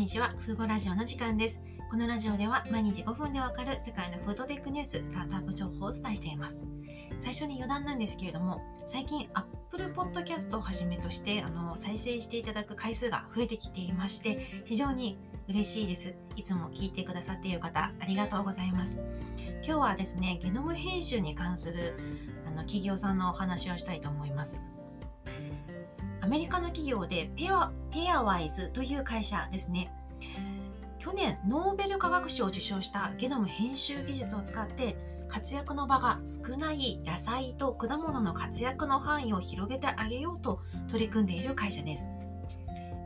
にちは。フーボラジオの時間です。このラジオでは毎日5分でわかる世界のフードテックニュース、スタートアップ情報をお伝えしています。最初に余談なんですけれども、最近 Apple Podcast をはじめとしてあの再生していただく回数が増えてきていまして、非常に嬉しいです。いつも聞いてくださっている方、ありがとうございます。今日はですね、ゲノム編集に関するあの企業さんのお話をしたいと思います。アメリカの企業でペアペアワイズという会社ですね。去年ノーベル化学賞を受賞したゲノム編集技術を使って活躍の場が少ない野菜と果物の活躍の範囲を広げてあげようと取り組んでいる会社です。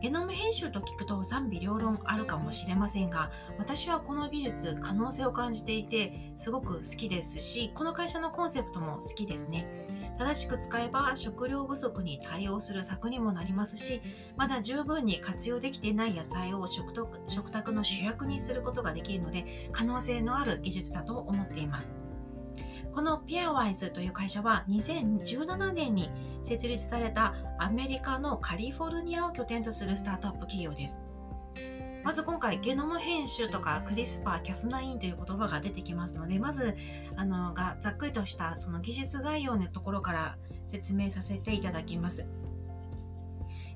ゲノム編集と聞くと賛否両論あるかもしれませんが私はこの技術可能性を感じていてすごく好きですしこの会社のコンセプトも好きですね正しく使えば食料不足に対応する策にもなりますしまだ十分に活用できていない野菜を食卓食卓の主役にすることができるので可能性のある技術だと思っています。このピアワイズという会社は2017年に設立されたアメリカのカリフォルニアを拠点とするスタートアップ企業です。まず今回ゲノム編集とかクリスパー、キャスナインという言葉が出てきますので、まずあのがざっくりとしたその技術概要のところから説明させていただきます。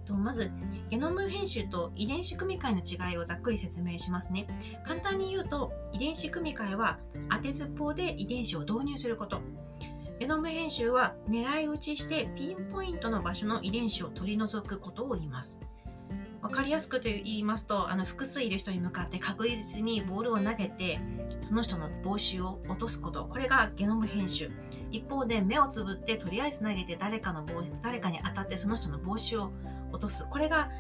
とまずゲノム編集と遺伝子組み換えの違いをざっくり説明しますね。簡単に言うと遺伝子組み換えは当てずっぽうで遺伝子を導入すること。ゲノム編集は狙い撃ちしてピンポイントの場所の遺伝子を取り除くことを言います。わかりやすくと言いますとあの複数いる人に向かって確実にボールを投げてその人の帽子を落とすこと。これがゲノム編集。一方で目をつぶってとりあえず投げて誰かの帽誰かに当たってその人の帽子を落とす。これが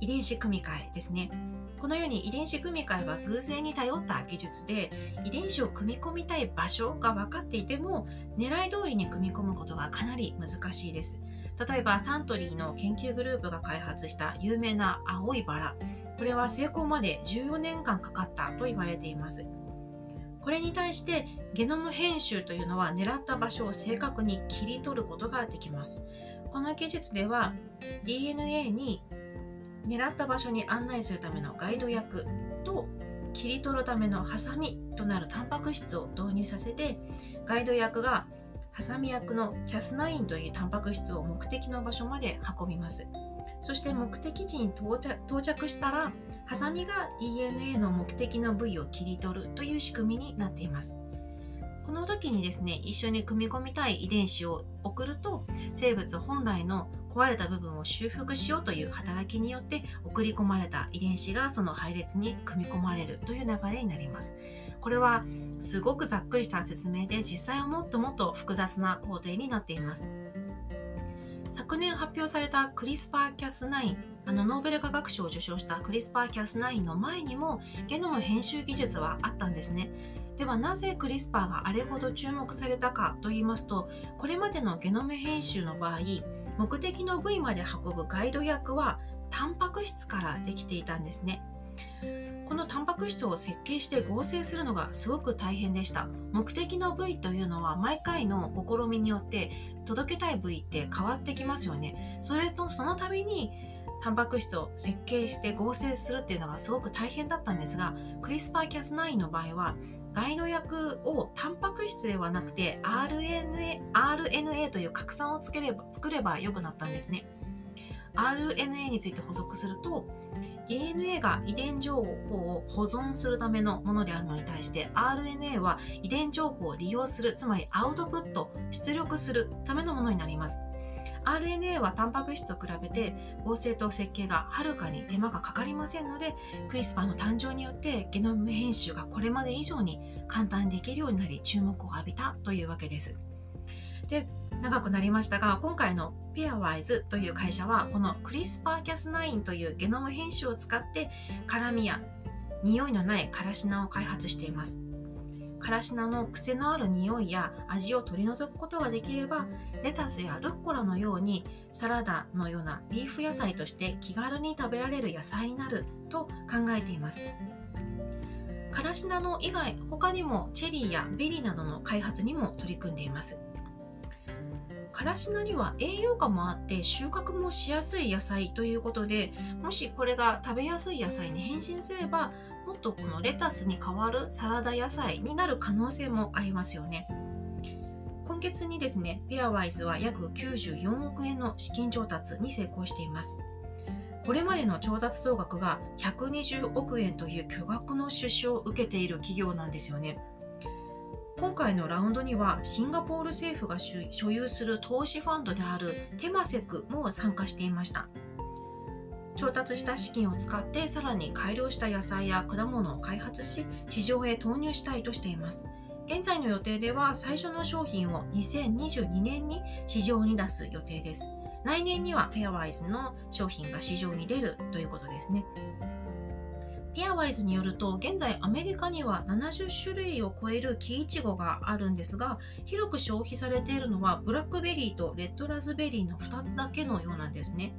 遺伝子組み換えですね。このように遺伝子組み換えは偶然に頼った技術で遺伝子を組み込みたい場所が分かっていても狙い通りに組み込むことがかなり難しいです。例えばサントリーの研究グループが開発した有名な青いバラ。これは成功まで14年間かかったと言われています。これに対してゲノム編集というのは狙った場所を正確に切り取ることができます。この技術では DNA に狙った場所に案内するためのガイド薬と切り取るためのハサミとなるタンパク質を導入させてガイド薬がハサミ薬のキャスナインというタンパク質を目的の場所まで運びます。そして目的地に到着到着したらハサミが DNA の目的の部位を切り取るという仕組みになっています。この時にですね一緒に組み込みたい遺伝子を送ると生物本来の壊れた部分を修復しようという働きによって送り込まれた遺伝子がその配列に組み込まれるという流れになります。これはすごくざっくりした説明で実際はもっともっと複雑な工程になっています。昨年発表されたクリスパーキャス9あのノーベル化学賞を受賞したクリスパーキャス9の前にもゲノム編集技術はあったんですね。ではなぜクリスパーがあれほど注目されたかと言いますとこれまでのゲノム編集の場合目的の部位まで運ぶガイド薬はタンパク質からできていたんですね。このタンパク質を設計して合成するのがすごく大変でした。目的の部位というのは毎回の試みによって届けたい部位って変わってきますよね。それとその度にタンパク質を設計して合成するっていうのがすごく大変だったんですがクリスパーキャス9の場合はガイド薬をタンパク質ではなくて RNA, RNA という核酸をつければ作ればよくなったんですね。RNA について補足すると DNA が遺伝情報を保存するためのものであるのに対して RNA は遺伝情報を利用するつまりアウトプット出力するためのものになります。RNA はタンパク質と比べて合成と設計がはるかに手間がかかりませんのでクリスパーの誕生によってゲノム編集がこれまで以上に簡単にできるようになり注目を浴びたというわけです。で長くなりましたが今回のペアワイズという会社はこのクリスパーキャス9というゲノム編集を使って辛みや匂いのないからし菜を開発しています。からし菜の癖のある匂いや味を取り除くことができればレタスやルッコラのようにサラダのようなリーフ野菜として気軽に食べられる野菜になると考えています。からし菜の以外他にもチェリーやベリーなどの開発にも取り組んでいます。からし菜には栄養価もあって収穫もしやすい野菜ということでもしこれが食べやすい野菜に変身すればもっとこのレタスに代わるサラダ野菜になる可能性もありますよね。今月にですねペアワイズは約94億円の資金調達に成功しています。これまでの調達総額が120億円という巨額の出資を受けている企業なんですよね。今回のラウンドにはシンガポール政府が所有する投資ファンドであるテマセクも参加していました。調達した資金を使ってさらに改良した野菜や果物を開発し市場へ投入したいとしています。現在の予定では最初の商品を2022年に市場に出す予定です。来年にはフェアワイズの商品が市場に出るということですね。ペアワイズによると現在アメリカには70種類を超える木いちごがあるんですが広く消費されているのはブラックベリーとレッドラズベリーの2つだけのようなんですね。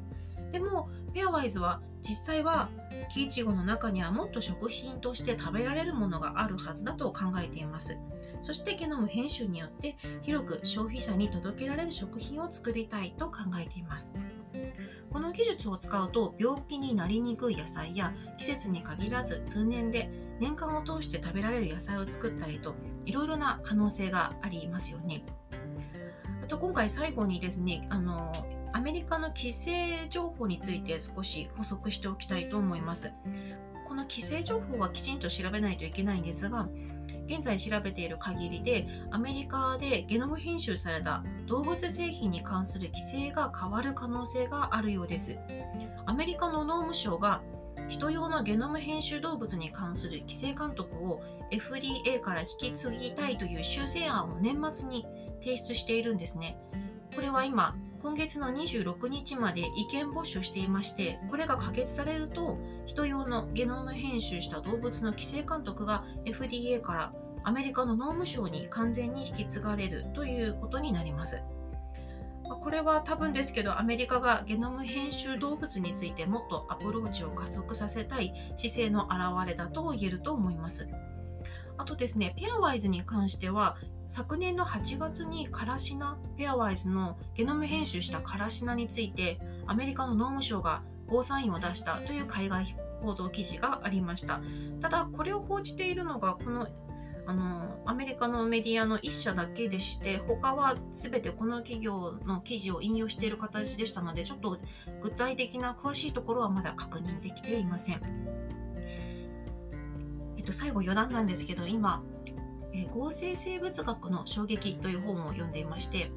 でもペアワイズは実際は木いちごの中にはもっと食品として食べられるものがあるはずだと考えています。そしてゲノム編集によって広く消費者に届けられる食品を作りたいと考えています。この技術を使うと病気になりにくい野菜や季節に限らず通年で年間を通して食べられる野菜を作ったりといろいろな可能性がありますよね。あと今回最後にですねあのアメリカの規制情報について少し補足しておきたいと思います。この規制情報はきちんと調べないといけないんですが、現在調べている限りでアメリカでゲノム編集された動物製品に関する規制が変わる可能性があるようです。アメリカの農務省が人用のゲノム編集動物に関する規制監督を FDA から引き継ぎたいという修正案を年末に提出しているんですね。これは今今月の26日まで意見募集していましてこれが可決されると人用のゲノム編集した動物の規制監督が FDA からアメリカの農務省に完全に引き継がれるということになります。これは多分ですけどアメリカがゲノム編集動物についてもっとアプローチを加速させたい姿勢の表れだと言えると思います。あとですね、ペアワイズに関しては昨年の8月にカラシナペアワイズのゲノム編集したカラシナについてアメリカの農務省がゴーサインを出したという海外報道記事がありましたただこれを報じているのがこのあのアメリカのメディアの1社だけでして他は全てこの企業の記事を引用している形でしたのでちょっと具体的な詳しいところはまだ確認できていません。えっと、最後余談なんですけど今え合成生物学の衝撃という本を読んでいまして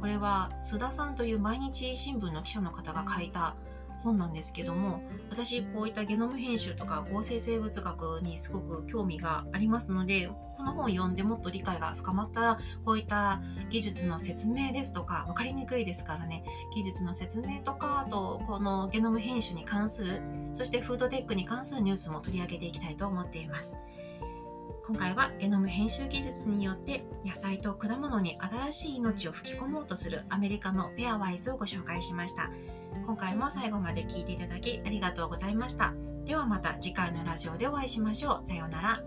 これは須田さんという毎日新聞の記者の方が書いた本なんですけども私こういったゲノム編集とか合成生物学にすごく興味がありますのでこの本を読んでもっと理解が深まったらこういった技術の説明ですとか分かりにくいですからね技術の説明とかあとこのゲノム編集に関するそしてフードテックに関するニュースも取り上げていきたいと思っています。今回はゲノム編集技術によって野菜と果物に新しい命を吹き込もうとするアメリカのペアワイズをご紹介しました。今回も最後まで聞いていただきありがとうございました。ではまた次回のラジオでお会いしましょう。さようなら。